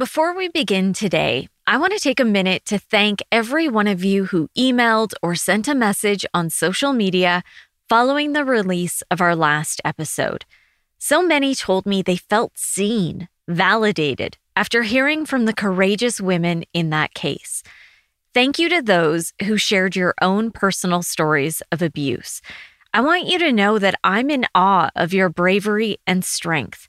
Before we begin today, I want to take a minute to thank every one of you who emailed or sent a message on social media following the release of our last episode. So many told me they felt seen, validated after hearing from the courageous women in that case. Thank you to those who shared your own personal stories of abuse. I want you to know that I'm in awe of your bravery and strength.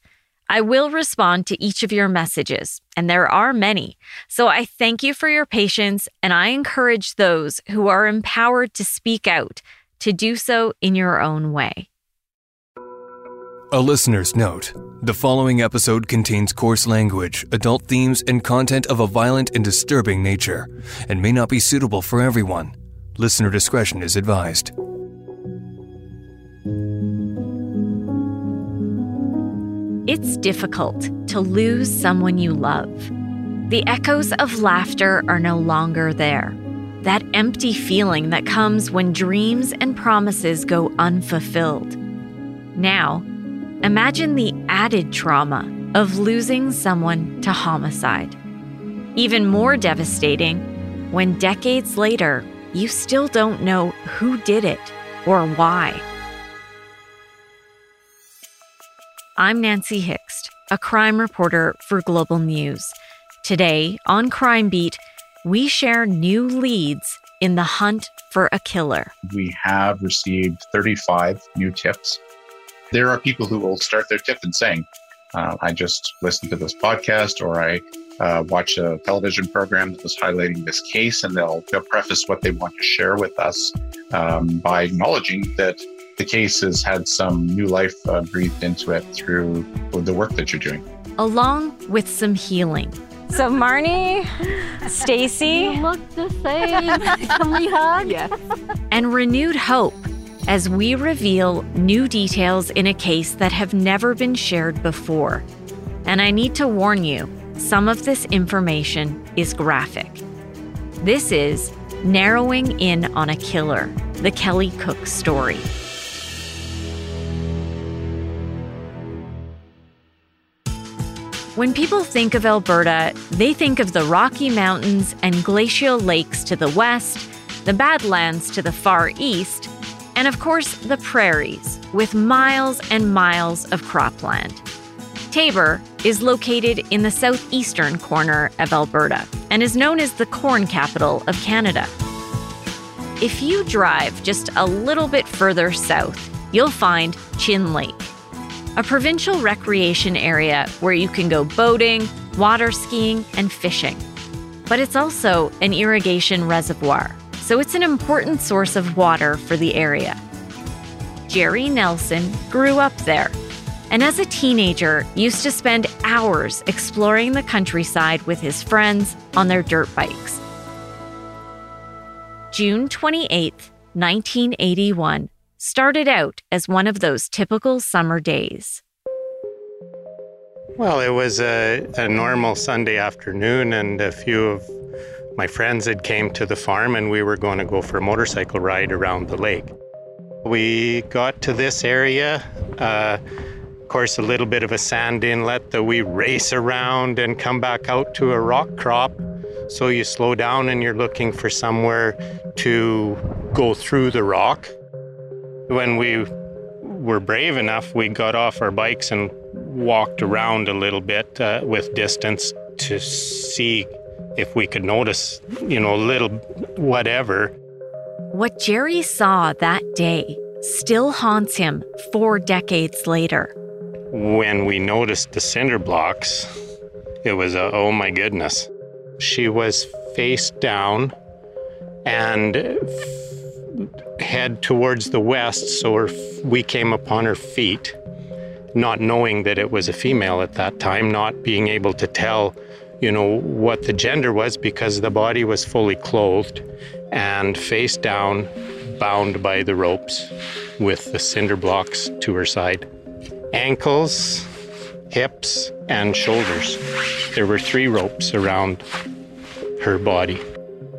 I will respond to each of your messages, and there are many. So I thank you for your patience, and I encourage those who are empowered to speak out to do so in your own way. A listener's note the following episode contains coarse language, adult themes, and content of a violent and disturbing nature, and may not be suitable for everyone. Listener discretion is advised. It's difficult to lose someone you love. The echoes of laughter are no longer there. That empty feeling that comes when dreams and promises go unfulfilled. Now, imagine the added trauma of losing someone to homicide. Even more devastating when decades later, you still don't know who did it or why. I'm Nancy Hixt, a crime reporter for Global News. Today on Crime Beat, we share new leads in the hunt for a killer. We have received 35 new tips. There are people who will start their tip in saying, uh, I just listened to this podcast or I uh, watch a television program that was highlighting this case, and they'll, they'll preface what they want to share with us um, by acknowledging that the case has had some new life uh, breathed into it through the work that you're doing. Along with some healing. So Marnie, Stacy, look the same. Can we hug? Yes. And renewed hope as we reveal new details in a case that have never been shared before. And I need to warn you, some of this information is graphic. This is Narrowing In on a Killer, the Kelly Cook story. When people think of Alberta, they think of the Rocky Mountains and glacial lakes to the west, the Badlands to the far east, and of course, the prairies, with miles and miles of cropland. Taber is located in the southeastern corner of Alberta and is known as the corn capital of Canada. If you drive just a little bit further south, you'll find Chin Lake a provincial recreation area where you can go boating, water skiing, and fishing. But it's also an irrigation reservoir, so it's an important source of water for the area. Jerry Nelson grew up there, and as a teenager, used to spend hours exploring the countryside with his friends on their dirt bikes. June 28, 1981 started out as one of those typical summer days. Well, it was a, a, normal Sunday afternoon, and a few of my friends had came to the farm, and we were going to go for a motorcycle ride around the lake. We got to this area, uh, of course, a little bit of a sand inlet that we race around and come back out to a rock crop. So you slow down and you're looking for somewhere to go through the rock. When we were brave enough, we got off our bikes and walked around a little bit uh, with distance to see if we could notice, you know, a little whatever. What Jerry saw that day still haunts him four decades later. When we noticed the cinder blocks, it was a oh my goodness. She was face down and head towards the west, so we came upon her feet, not knowing that it was a female at that time, not being able to tell, you know, what the gender was because the body was fully clothed and face down, bound by the ropes with the cinder blocks to her side. Ankles, hips, and shoulders. There were three ropes around her body.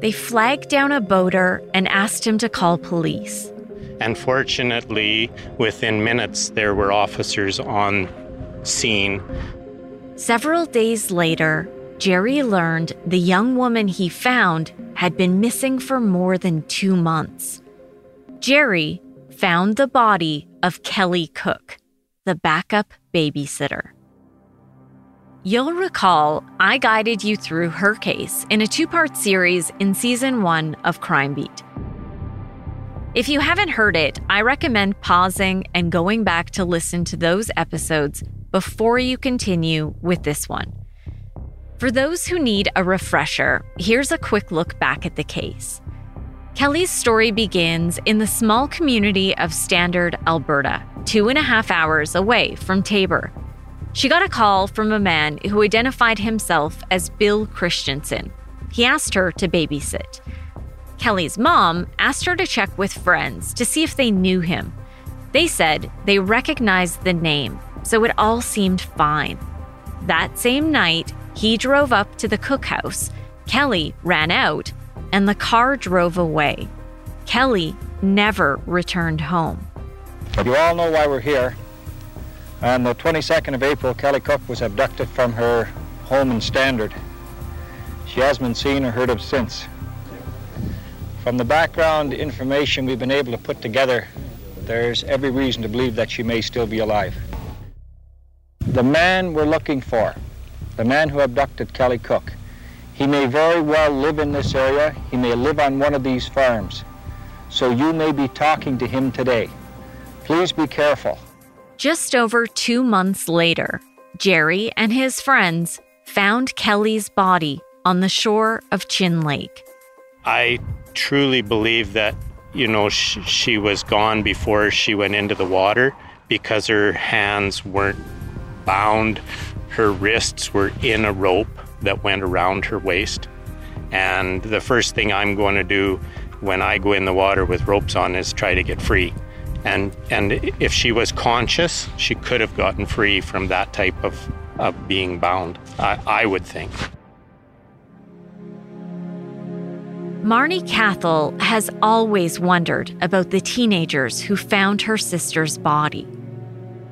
They flagged down a boater and asked him to call police. And fortunately, within minutes, there were officers on scene. Several days later, Jerry learned the young woman he found had been missing for more than two months. Jerry found the body of Kelly Cook, the backup babysitter. You'll recall I guided you through her case in a two part series in season one of Crime Beat. If you haven't heard it, I recommend pausing and going back to listen to those episodes before you continue with this one. For those who need a refresher, here's a quick look back at the case. Kelly's story begins in the small community of Standard, Alberta, two and a half hours away from Taber. She got a call from a man who identified himself as Bill Christensen. He asked her to babysit. Kelly's mom asked her to check with friends to see if they knew him. They said they recognized the name, so it all seemed fine. That same night, he drove up to the cookhouse. Kelly ran out, and the car drove away. Kelly never returned home. You all know why we're here. On the 22nd of April, Kelly Cook was abducted from her home in Standard. She has been seen or heard of since. From the background information we've been able to put together, there's every reason to believe that she may still be alive. The man we're looking for, the man who abducted Kelly Cook, he may very well live in this area. He may live on one of these farms. So you may be talking to him today. Please be careful. Just over two months later, Jerry and his friends found Kelly's body on the shore of Chin Lake. I truly believe that, you know, sh- she was gone before she went into the water because her hands weren't bound, her wrists were in a rope that went around her waist. And the first thing I'm going to do when I go in the water with ropes on is try to get free. And and if she was conscious, she could have gotten free from that type of, of being bound. I, I would think. Marnie Cathell has always wondered about the teenagers who found her sister's body.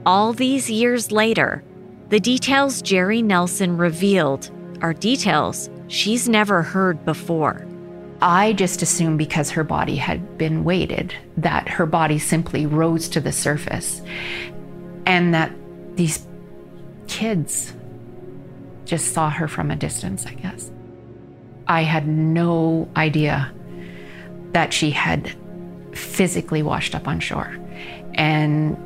All these years later, the details Jerry Nelson revealed are details she's never heard before. I just assumed because her body had been weighted that her body simply rose to the surface and that these kids just saw her from a distance, I guess. I had no idea that she had physically washed up on shore and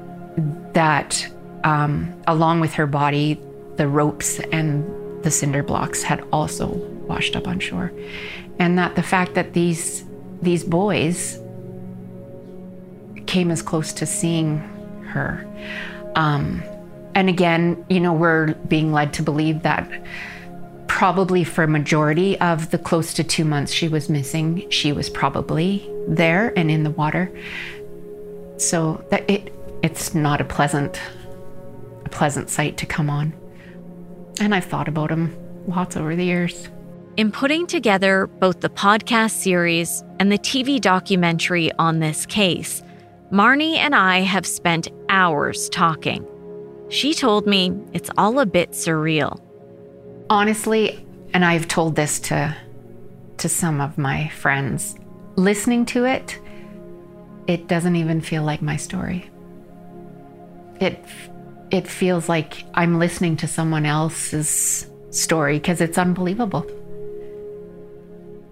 that um, along with her body, the ropes and the cinder blocks had also washed up on shore. And that the fact that these these boys came as close to seeing her. Um, and again, you know, we're being led to believe that probably for a majority of the close to two months she was missing, she was probably there and in the water. So that it it's not a pleasant a pleasant sight to come on. And I've thought about him lots over the years. In putting together both the podcast series and the TV documentary on this case, Marnie and I have spent hours talking. She told me it's all a bit surreal honestly, and I've told this to to some of my friends, listening to it, it doesn't even feel like my story. It it feels like I'm listening to someone else's story because it's unbelievable.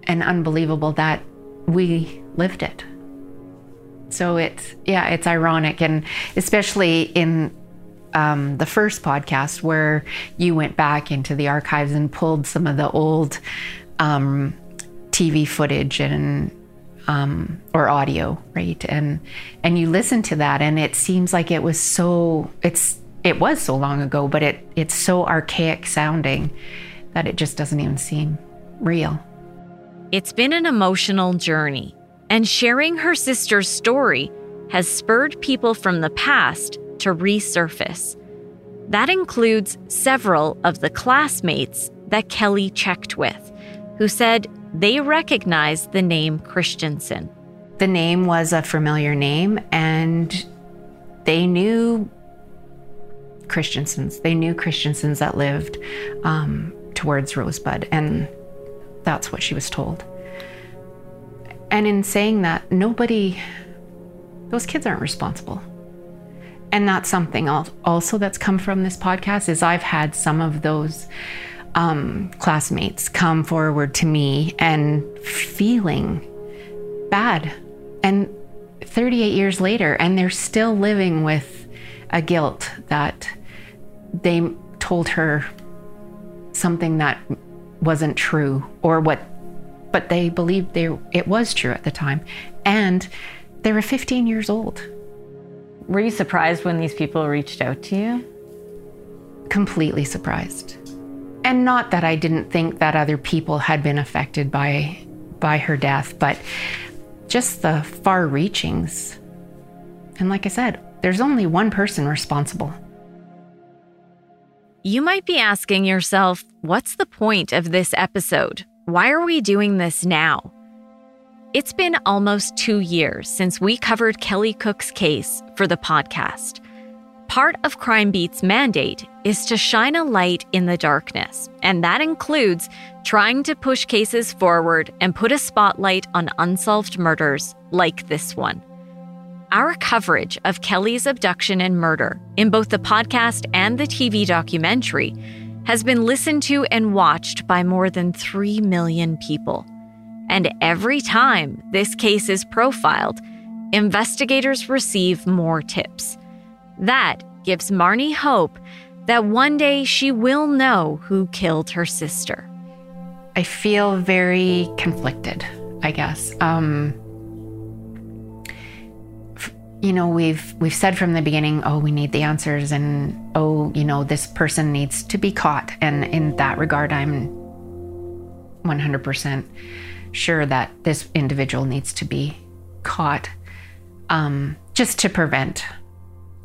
And unbelievable that we lived it. So it's yeah, it's ironic and especially in um, the first podcast where you went back into the archives and pulled some of the old um, TV footage and um, or audio, right? And and you listen to that, and it seems like it was so it's it was so long ago, but it it's so archaic sounding that it just doesn't even seem real. It's been an emotional journey, and sharing her sister's story has spurred people from the past to resurface. That includes several of the classmates that Kelly checked with, who said they recognized the name Christensen. The name was a familiar name, and they knew Christensens. They knew Christensens that lived um, towards Rosebud, and that's what she was told. And in saying that, nobody, those kids aren't responsible. And that's something also that's come from this podcast is I've had some of those um, classmates come forward to me and feeling bad. And 38 years later, and they're still living with a guilt that they told her something that wasn't true or what but they believed they, it was true at the time. And they were 15 years old. Were you surprised when these people reached out to you? Completely surprised. And not that i didn't think that other people had been affected by by her death but just the far reachings. And like i said there's only one person responsible. You might be asking yourself, what's the point of this episode? Why are we doing this now? It's been almost two years since we covered Kelly Cook's case for the podcast. Part of Crime Beat's mandate is to shine a light in the darkness, and that includes trying to push cases forward and put a spotlight on unsolved murders like this one. Our coverage of Kelly's abduction and murder in both the podcast and the TV documentary has been listened to and watched by more than 3 million people. And every time this case is profiled, investigators receive more tips. That gives Marnie hope that one day she will know who killed her sister. I feel very conflicted, I guess. Um, you know we've we've said from the beginning oh we need the answers and oh you know this person needs to be caught. And in that regard i'm 100% sure that this individual needs to be caught um, just to prevent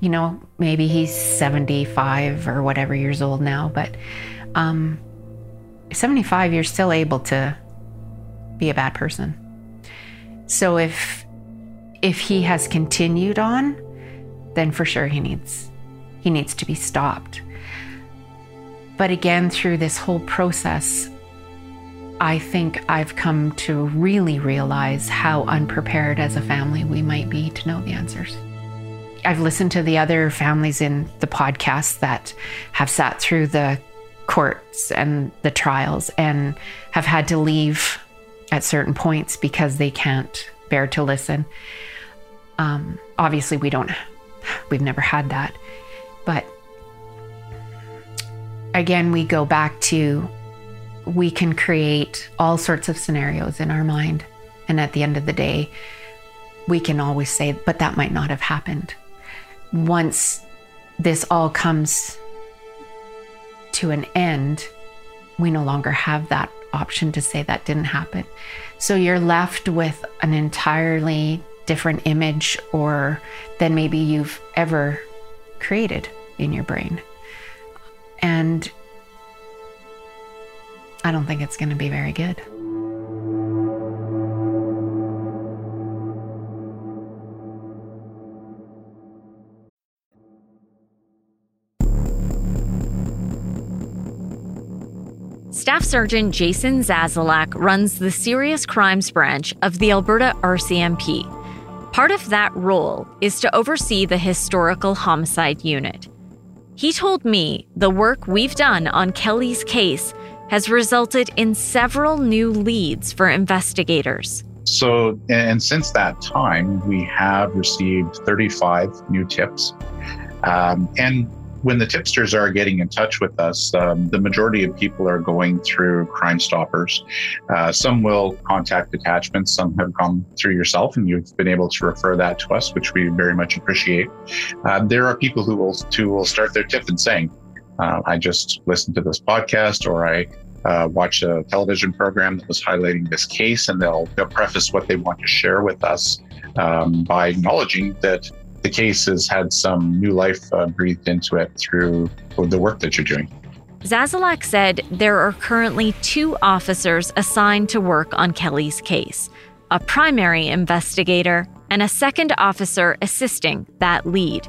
you know maybe he's 75 or whatever years old now but um, 75 you're still able to be a bad person. So if if he has continued on, then for sure he needs he needs to be stopped. But again, through this whole process, I think I've come to really realize how unprepared as a family we might be to know the answers. I've listened to the other families in the podcast that have sat through the courts and the trials and have had to leave at certain points because they can't bear to listen. Um, obviously, we don't, we've never had that. But again, we go back to we can create all sorts of scenarios in our mind. And at the end of the day, we can always say, but that might not have happened. Once this all comes to an end, we no longer have that option to say that didn't happen. So you're left with an entirely different image or than maybe you've ever created in your brain. And I don't think it's going to be very good. Staff Sergeant Jason Zazalak runs the Serious Crimes Branch of the Alberta RCMP. Part of that role is to oversee the historical homicide unit. He told me the work we've done on Kelly's case has resulted in several new leads for investigators. So, and since that time, we have received 35 new tips. Um, and when the tipsters are getting in touch with us, um, the majority of people are going through Crime Stoppers. Uh, some will contact detachments, some have gone through yourself, and you've been able to refer that to us, which we very much appreciate. Uh, there are people who will, who will start their tip and saying, uh, I just listened to this podcast or I uh, watch a television program that was highlighting this case, and they'll, they'll preface what they want to share with us um, by acknowledging that the case has had some new life uh, breathed into it through the work that you're doing. Zazalak said there are currently two officers assigned to work on Kelly's case a primary investigator and a second officer assisting that lead.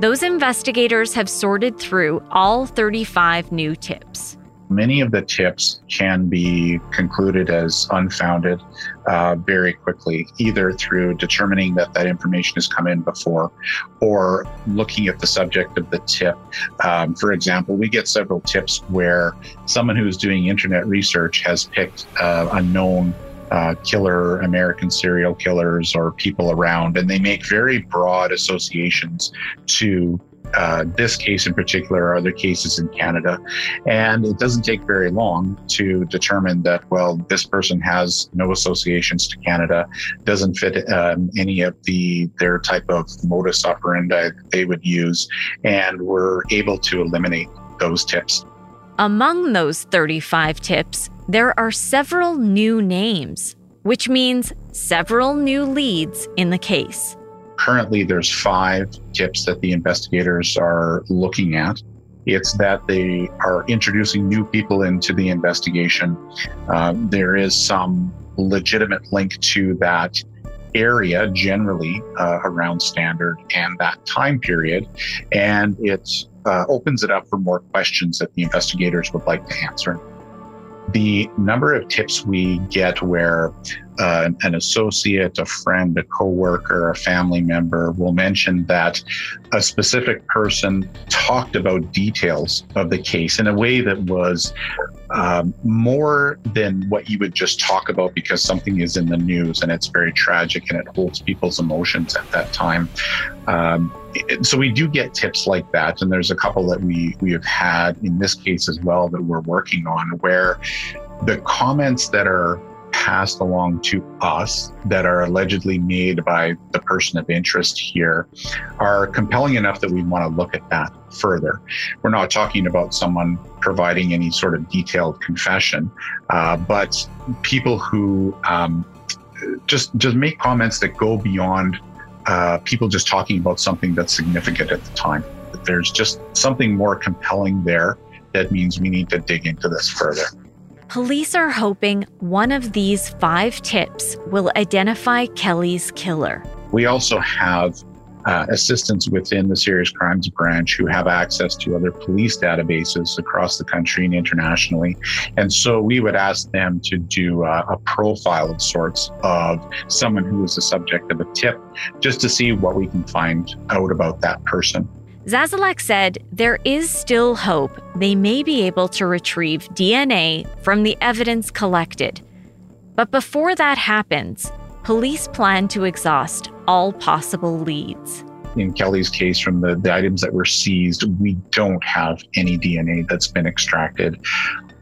Those investigators have sorted through all 35 new tips. Many of the tips can be concluded as unfounded uh, very quickly, either through determining that that information has come in before or looking at the subject of the tip. Um, for example, we get several tips where someone who's doing internet research has picked uh, a known uh, killer American serial killers or people around, and they make very broad associations to uh, this case in particular or other cases in Canada. And it doesn't take very long to determine that, well, this person has no associations to Canada, doesn't fit um, any of the their type of modus operandi that they would use, and we're able to eliminate those tips. Among those 35 tips, there are several new names, which means several new leads in the case. Currently, there's five tips that the investigators are looking at. It's that they are introducing new people into the investigation. Uh, there is some legitimate link to that area generally uh, around standard and that time period. And it uh, opens it up for more questions that the investigators would like to answer the number of tips we get where uh, an associate, a friend, a coworker, a family member will mention that a specific person talked about details of the case in a way that was um, more than what you would just talk about because something is in the news and it's very tragic and it holds people's emotions at that time. Um, so we do get tips like that, and there's a couple that we we have had in this case as well that we're working on where the comments that are passed along to us that are allegedly made by the person of interest here are compelling enough that we want to look at that further. We're not talking about someone providing any sort of detailed confession, uh, but people who um, just just make comments that go beyond uh, people just talking about something that's significant at the time. There's just something more compelling there that means we need to dig into this further. Police are hoping one of these five tips will identify Kelly's killer. We also have uh, assistants within the serious crimes branch who have access to other police databases across the country and internationally. And so we would ask them to do uh, a profile of sorts of someone who was the subject of a tip just to see what we can find out about that person. Zazalak said there is still hope they may be able to retrieve DNA from the evidence collected. But before that happens, police plan to exhaust all possible leads. In Kelly's case, from the, the items that were seized, we don't have any DNA that's been extracted.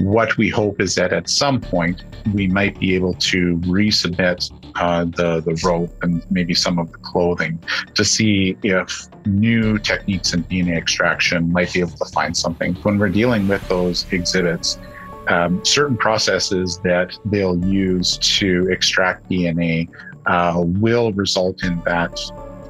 What we hope is that at some point we might be able to resubmit uh, the the rope and maybe some of the clothing to see if new techniques in DNA extraction might be able to find something. When we're dealing with those exhibits, um, certain processes that they'll use to extract DNA uh, will result in that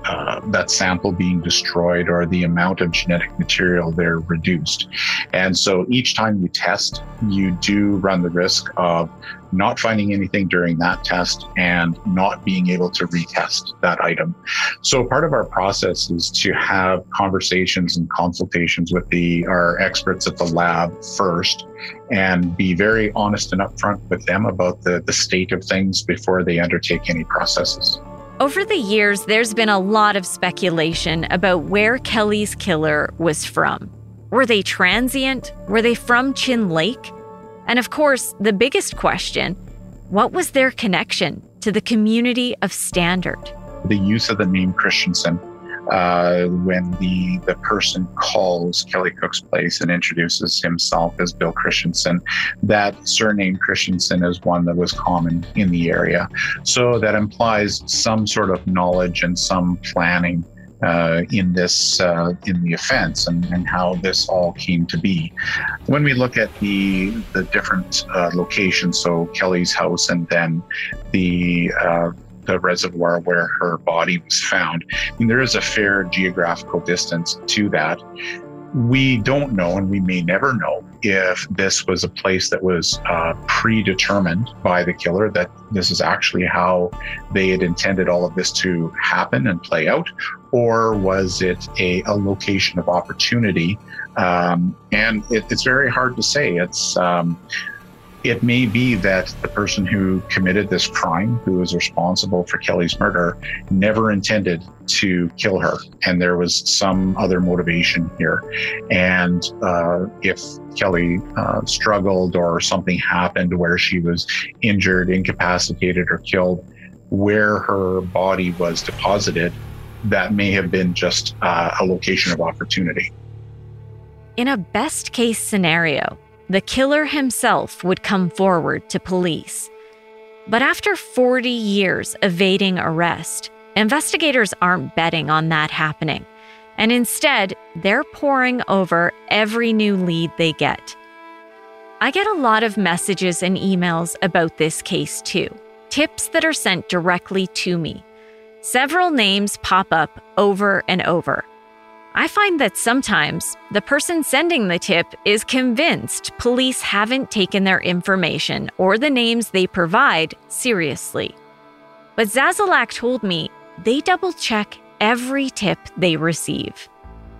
uh, that sample being destroyed or the amount of genetic material there reduced. And so each time you test, you do run the risk of not finding anything during that test and not being able to retest that item. So part of our process is to have conversations and consultations with the our experts at the lab first and be very honest and upfront with them about the, the state of things before they undertake any processes. Over the years, there's been a lot of speculation about where Kelly's killer was from. Were they transient? Were they from Chin Lake? And of course, the biggest question what was their connection to the community of Standard? The use of the name Christensen uh, when the the person calls Kelly Cook's place and introduces himself as Bill Christensen. That surname Christensen is one that was common in the area, so that implies some sort of knowledge and some planning. Uh, in this uh, in the offense and, and how this all came to be. When we look at the the different uh, locations, so Kelly's house and then the uh, reservoir where her body was found. I mean, there is a fair geographical distance to that. We don't know, and we may never know, if this was a place that was uh, predetermined by the killer, that this is actually how they had intended all of this to happen and play out, or was it a, a location of opportunity? Um, and it, it's very hard to say. It's um, it may be that the person who committed this crime, who was responsible for Kelly's murder, never intended to kill her, and there was some other motivation here. And uh, if Kelly uh, struggled or something happened where she was injured, incapacitated, or killed, where her body was deposited, that may have been just uh, a location of opportunity. In a best case scenario, the killer himself would come forward to police. But after 40 years evading arrest, investigators aren't betting on that happening. And instead, they're poring over every new lead they get. I get a lot of messages and emails about this case too, tips that are sent directly to me. Several names pop up over and over. I find that sometimes the person sending the tip is convinced police haven't taken their information or the names they provide seriously. But Zazalak told me they double check every tip they receive.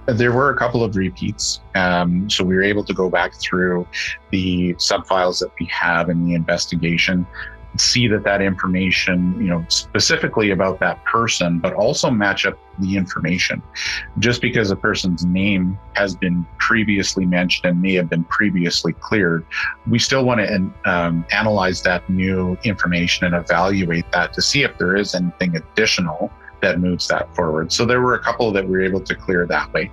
There were a couple of repeats. Um, so we were able to go back through the subfiles that we have in the investigation see that that information, you know, specifically about that person, but also match up the information. Just because a person's name has been previously mentioned and may have been previously cleared, we still want to um, analyze that new information and evaluate that to see if there is anything additional that moves that forward. So there were a couple that we were able to clear that way.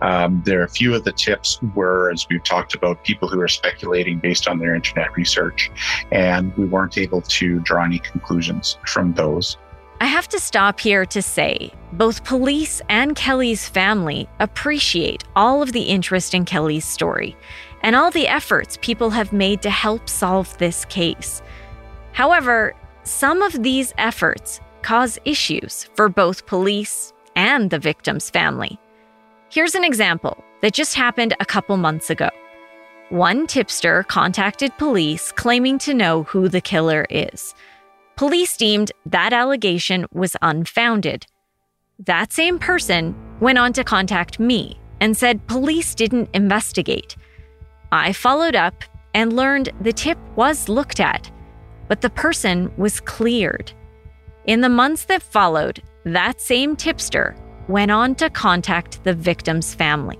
Um, there are a few of the tips were, as we've talked about, people who are speculating based on their internet research, and we weren't able to draw any conclusions from those. I have to stop here to say both police and Kelly's family appreciate all of the interest in Kelly's story and all the efforts people have made to help solve this case. However, some of these efforts cause issues for both police and the victim's family. Here's an example that just happened a couple months ago. One tipster contacted police claiming to know who the killer is. Police deemed that allegation was unfounded. That same person went on to contact me and said police didn't investigate. I followed up and learned the tip was looked at, but the person was cleared. In the months that followed, that same tipster went on to contact the victim's family.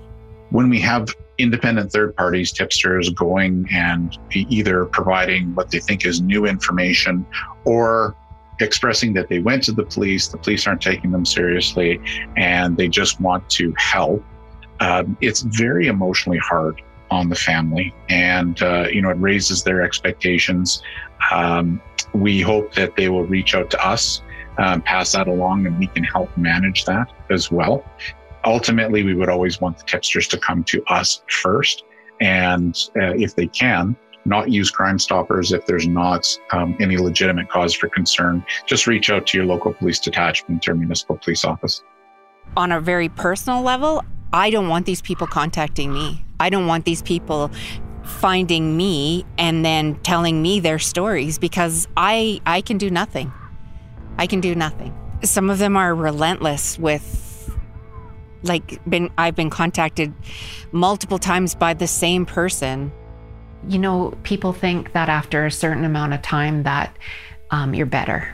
When we have independent third parties, tipsters going and either providing what they think is new information or expressing that they went to the police, the police aren't taking them seriously, and they just want to help, um, it's very emotionally hard on the family. And, uh, you know, it raises their expectations. Um, we hope that they will reach out to us, um, pass that along, and we can help manage that as well. Ultimately, we would always want the tipsters to come to us first. And uh, if they can, not use Crime Stoppers if there's not um, any legitimate cause for concern. Just reach out to your local police detachment or municipal police office. On a very personal level, I don't want these people contacting me. I don't want these people finding me and then telling me their stories because I I can do nothing. I can do nothing. Some of them are relentless with like been I've been contacted multiple times by the same person. You know, people think that after a certain amount of time that um, you're better,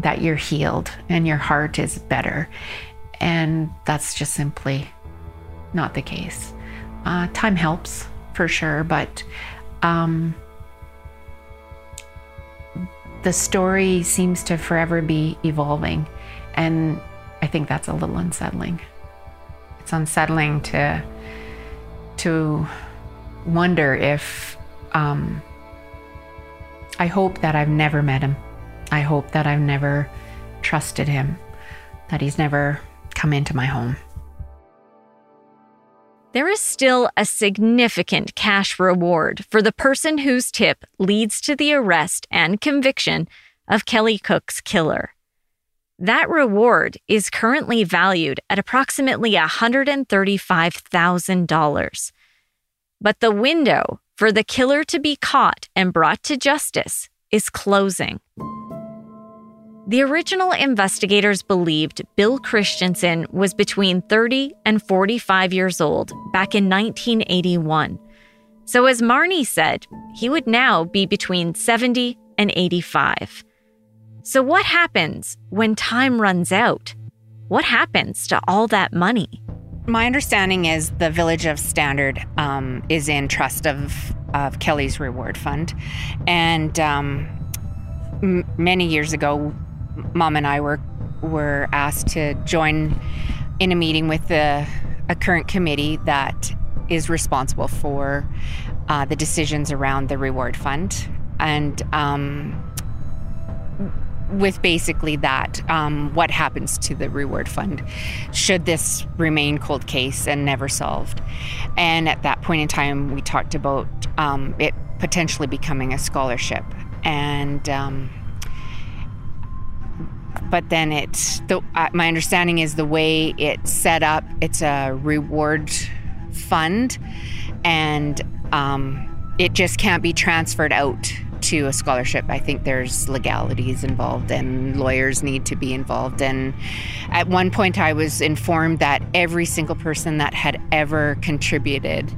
that you're healed and your heart is better. And that's just simply not the case. Uh, time helps for sure, but um, the story seems to forever be evolving. And I think that's a little unsettling. It's unsettling to to wonder if um, I hope that I've never met him. I hope that I've never trusted him, that he's never come into my home there is still a significant cash reward for the person whose tip leads to the arrest and conviction of Kelly Cook's killer. That reward is currently valued at approximately $135,000. But the window for the killer to be caught and brought to justice is closing. The original investigators believed Bill Christensen was between 30 and 45 years old back in 1981. So, as Marnie said, he would now be between 70 and 85. So, what happens when time runs out? What happens to all that money? My understanding is the Village of Standard um, is in trust of, of Kelly's Reward Fund. And um, m- many years ago, Mom and I were, were asked to join in a meeting with the, a current committee that is responsible for uh, the decisions around the Reward Fund. And um, with basically that um, what happens to the reward fund should this remain cold case and never solved and at that point in time we talked about um, it potentially becoming a scholarship and um, but then it's the, uh, my understanding is the way it's set up it's a reward fund and um, it just can't be transferred out to a scholarship, I think there's legalities involved and lawyers need to be involved. And at one point, I was informed that every single person that had ever contributed,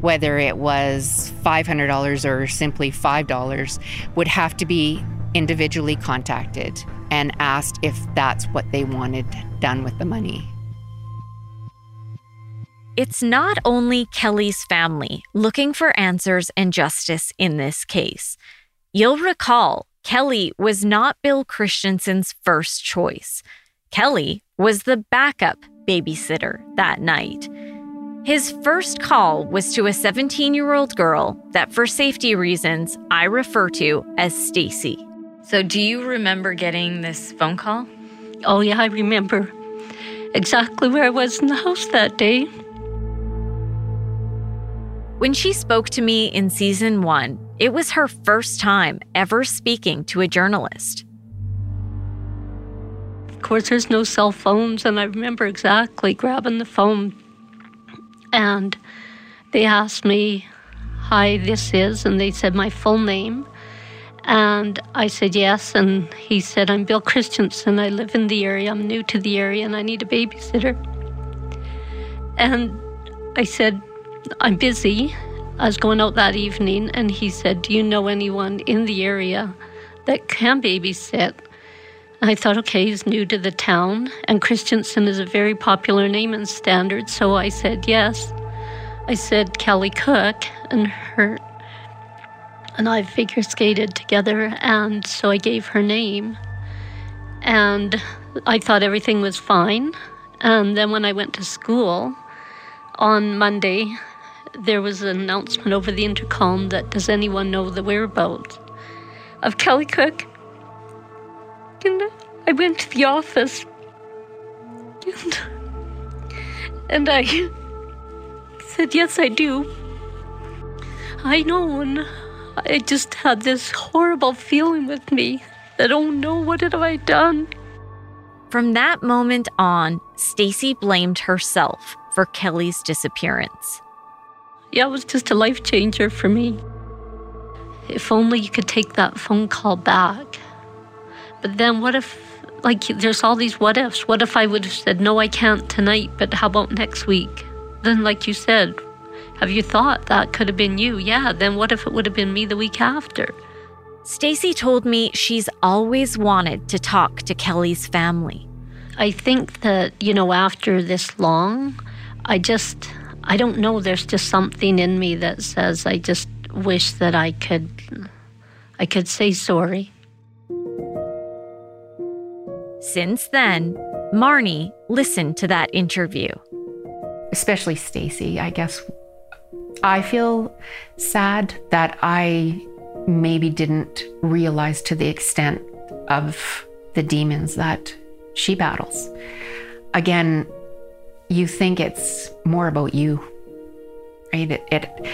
whether it was $500 or simply $5, would have to be individually contacted and asked if that's what they wanted done with the money. It's not only Kelly's family looking for answers and justice in this case. You'll recall Kelly was not Bill Christensen's first choice. Kelly was the backup babysitter that night. His first call was to a 17 year old girl that, for safety reasons, I refer to as Stacy. So, do you remember getting this phone call? Oh, yeah, I remember exactly where I was in the house that day. When she spoke to me in season one, it was her first time ever speaking to a journalist. Of course, there's no cell phones, and I remember exactly grabbing the phone and they asked me, Hi, this is, and they said my full name. And I said yes, and he said, I'm Bill Christensen. I live in the area. I'm new to the area, and I need a babysitter. And I said, I'm busy. I was going out that evening, and he said, Do you know anyone in the area that can babysit? I thought, okay, he's new to the town, and Christensen is a very popular name in Standard, so I said yes. I said Kelly Cook, and her and I figure skated together, and so I gave her name. And I thought everything was fine. And then when I went to school on Monday, there was an announcement over the intercom that does anyone know the whereabouts of Kelly Cook? And I went to the office and, and I said, Yes, I do. I know, I just had this horrible feeling with me I don't know what have I done? From that moment on, Stacy blamed herself for Kelly's disappearance. Yeah, it was just a life changer for me. If only you could take that phone call back. But then what if, like, there's all these what ifs. What if I would have said, no, I can't tonight, but how about next week? Then, like you said, have you thought that could have been you? Yeah, then what if it would have been me the week after? Stacy told me she's always wanted to talk to Kelly's family. I think that, you know, after this long, I just I don't know. There's just something in me that says I just wish that I could, I could say sorry. Since then, Marnie listened to that interview. Especially Stacy, I guess. I feel sad that I maybe didn't realize to the extent of the demons that she battles. Again, you think it's more about you. Right? It, it,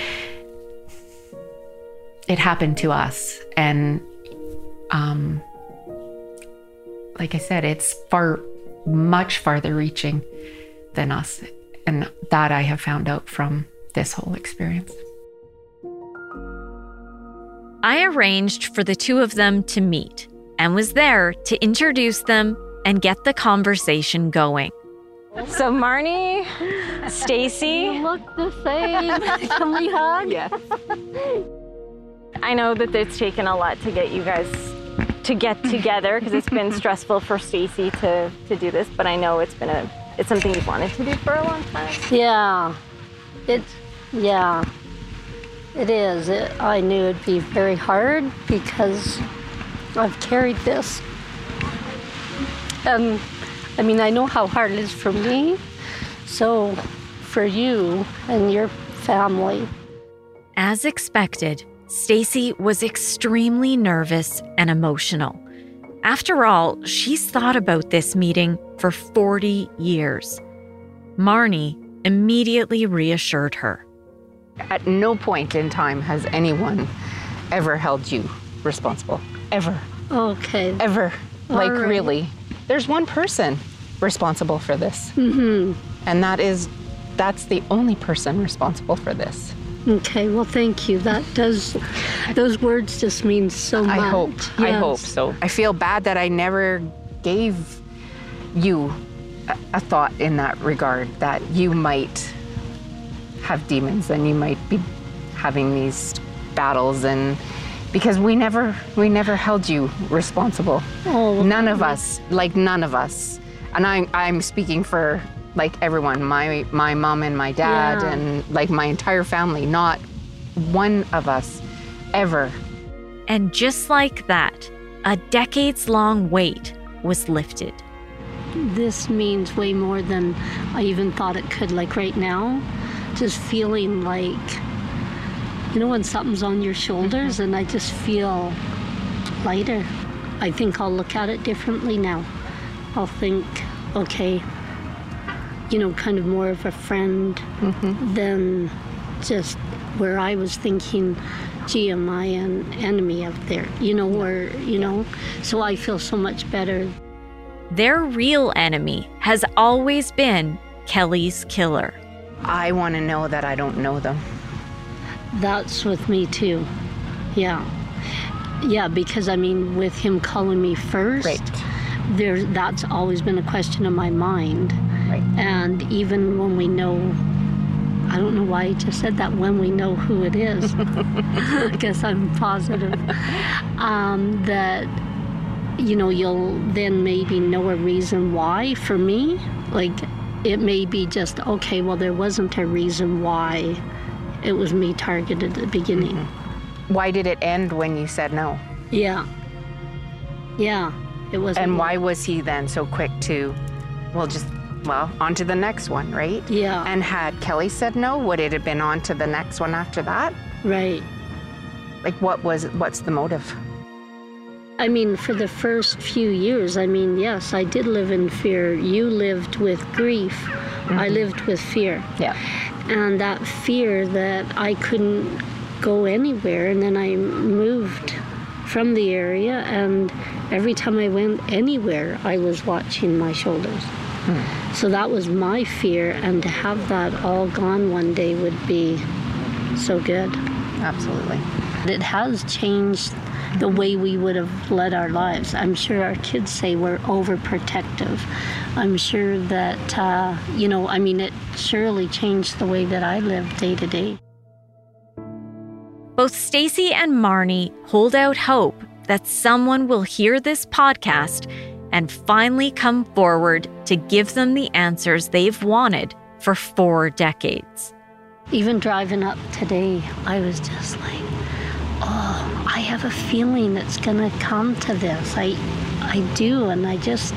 it happened to us. And um, like I said, it's far, much farther reaching than us. And that I have found out from this whole experience. I arranged for the two of them to meet, and was there to introduce them and get the conversation going. So Marnie, Stacy, look the same. Can we hug? Yes. I know that it's taken a lot to get you guys to get together because it's been stressful for Stacy to to do this, but I know it's been a it's something you've wanted to do for a long time. Yeah. It, yeah. It is. It, I knew it'd be very hard because I've carried this. And I mean, I know how hard it is for me. So for you and your family. As expected, Stacy was extremely nervous and emotional. After all, she's thought about this meeting for 40 years. Marnie immediately reassured her. At no point in time has anyone ever held you responsible. Ever. Okay. Ever. like, right. really. There's one person responsible for this. Mm-hmm. And that is, that's the only person responsible for this. Okay, well, thank you. That does, those words just mean so much. I hope. I hope so. I feel bad that I never gave you a, a thought in that regard that you might have demons and you might be having these battles and because we never we never held you responsible. Oh, none of us, like none of us. And I I'm speaking for like everyone, my my mom and my dad Yeah. and like my entire family, not one of us ever And just like that, a decades long wait was lifted. This means way more than I even thought it could. Like right now, just feeling like, you know, when something's on your shoulders, mm-hmm. and I just feel lighter. I think I'll look at it differently now. I'll think, okay, you know, kind of more of a friend mm-hmm. than just where I was thinking, gee, am I an enemy out there? You know, or, you know, so I feel so much better. Their real enemy has always been Kelly's killer. I want to know that I don't know them. That's with me too. Yeah. Yeah, because I mean, with him calling me first, Right. there that's always been a question in my mind. Right. And even when we know, I don't know why I just said that, when we know who it is, I guess I'm positive, um, that, you know, you'll then maybe know a reason why for me. Like, it may be just, okay, well, there wasn't a reason why it was me targeted at the beginning. Mm-hmm. Why did it end when you said no? Yeah. Yeah. It was. And why was he then so quick to, well, just, well, on to the next one, right? Yeah. And had Kelly said no, would it have been on to the next one after that? right. Like, what was, what's the motive? I mean, for the first few years, I mean, yes, I did live in fear. You lived with grief. I mm-hmm. lived with fear. Yeah. And that fear that I couldn't go anywhere. And then I moved from the area, and every time I went anywhere, I was watching my shoulders. Hmm. So that was my fear, and to have that all gone one day would be so good. Absolutely. It has changed the way we would have led our lives. I'm sure our kids say we're overprotective. I'm sure that, uh, you know, I mean, it surely changed the way that I live day to day. Both Stacy and Marnie hold out hope that someone will hear this podcast and finally come forward to give them the answers they've wanted for four decades. Even driving up today, I was just like, oh, I have a feeling it's going to come to this. I, I do. And I just,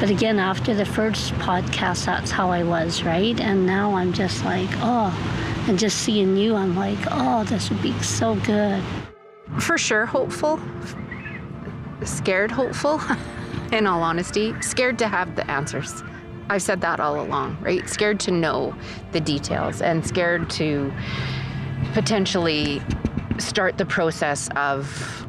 but again, after the first podcast, that's how I was, right? And now I'm just like, oh, and just seeing you, I'm like, oh, this would be so good. For sure, hopeful. Scared, hopeful. In all honesty, scared to have the answers. I've said that all along, right? Scared to know the details and scared to potentially start the process of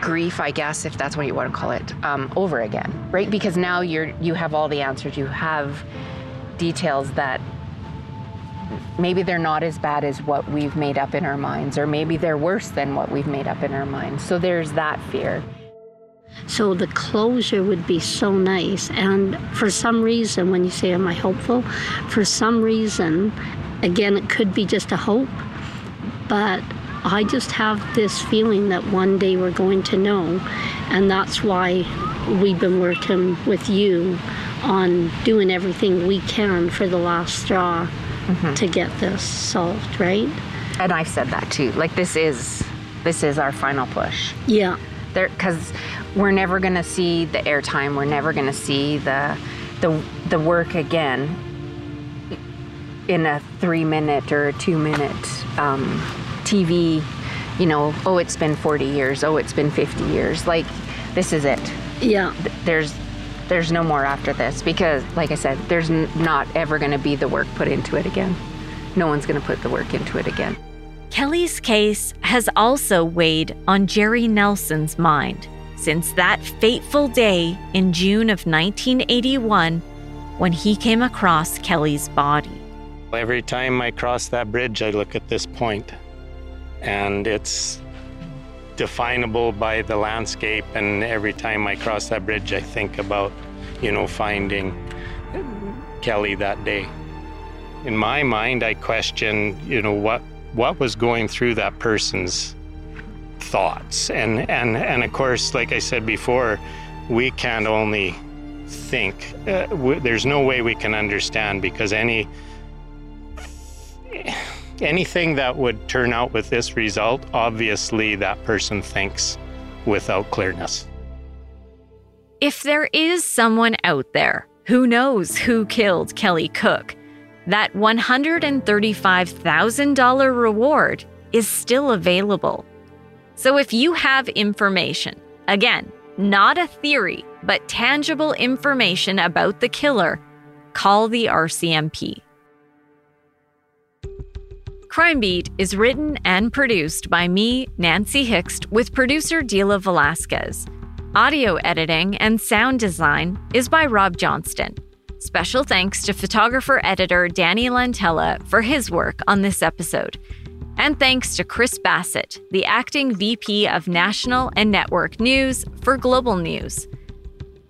grief, I guess, if that's what you want to call it, um, over again, right? Because now you're you have all the answers. You have details that maybe they're not as bad as what we've made up in our minds, or maybe they're worse than what we've made up in our minds. So there's that fear. So the closure would be so nice. And for some reason, when you say, Am I hopeful? For some reason, again, it could be just a hope, but I just have this feeling that one day we're going to know. And that's why we've been working with you on doing everything we can for the last straw mm-hmm. to get this solved, right? And I've said that too. Like this is this is our final push. Yeah. There cuz we're never going to see the airtime, we're never going to see the the the work again in a 3 minute or a 2 minute um, TV, you know, oh it's been 40 years, oh it's been 50 years. Like this is it. Yeah. There's there's no more after this because, like I said, there's n- not ever going to be the work put into it again. No one's going to put the work into it again. Kelly's case has also weighed on Jerry Nelson's mind since that fateful day in June of 1981 when he came across Kelly's body. Every time I cross that bridge, I look at this point, and it's definable by the landscape. And every time I cross that bridge, I think about, you know, finding Kelly that day. In my mind, I question, you know, what what was going through that person's thoughts, and and and of course, like I said before, we can't only think. Uh, there's no way we can understand because any anything that would turn out with this result, obviously that person thinks without clearness. If there is someone out there who knows who killed Kelly Cook, that $135,000 reward is still available. So if you have information, again, not a theory, but tangible information about the killer, call the RCMP. Crime Beat is written and produced by me, Nancy Hixt, with producer Dila Velasquez. Audio editing and sound design is by Rob Johnston. Special thanks to photographer editor Danny Lantella for his work on this episode. And thanks to Chris Bassett, the acting VP of National and Network News for Global News.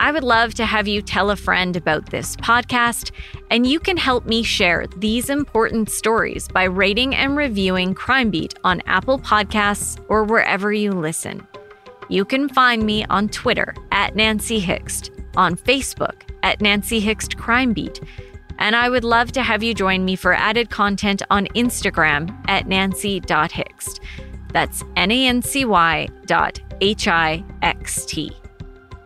I would love to have you tell a friend about this podcast, and you can help me share these important stories by rating and reviewing Crime Beat on Apple Podcasts or wherever you listen. You can find me on Twitter at Nancy Hixt, on Facebook at Nancy Hixt Crime Beat, and I would love to have you join me for added content on Instagram at nancy.hixt. That's N A N C Y dot H I X T.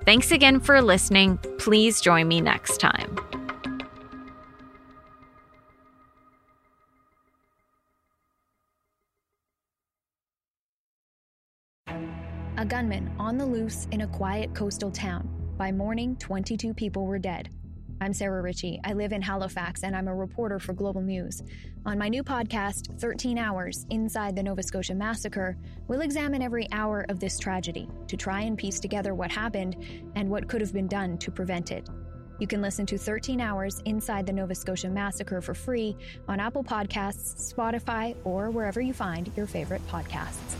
Thanks again for listening. Please join me next time. A gunman on the loose in a quiet coastal town. By morning, 22 people were dead. I'm Sarah Ritchie. I live in Halifax and I'm a reporter for Global News. On my new podcast, 13 Hours Inside the Nova Scotia Massacre, we'll examine every hour of this tragedy to try and piece together what happened and what could have been done to prevent it. You can listen to 13 Hours Inside the Nova Scotia Massacre for free on Apple Podcasts, Spotify, or wherever you find your favorite podcasts.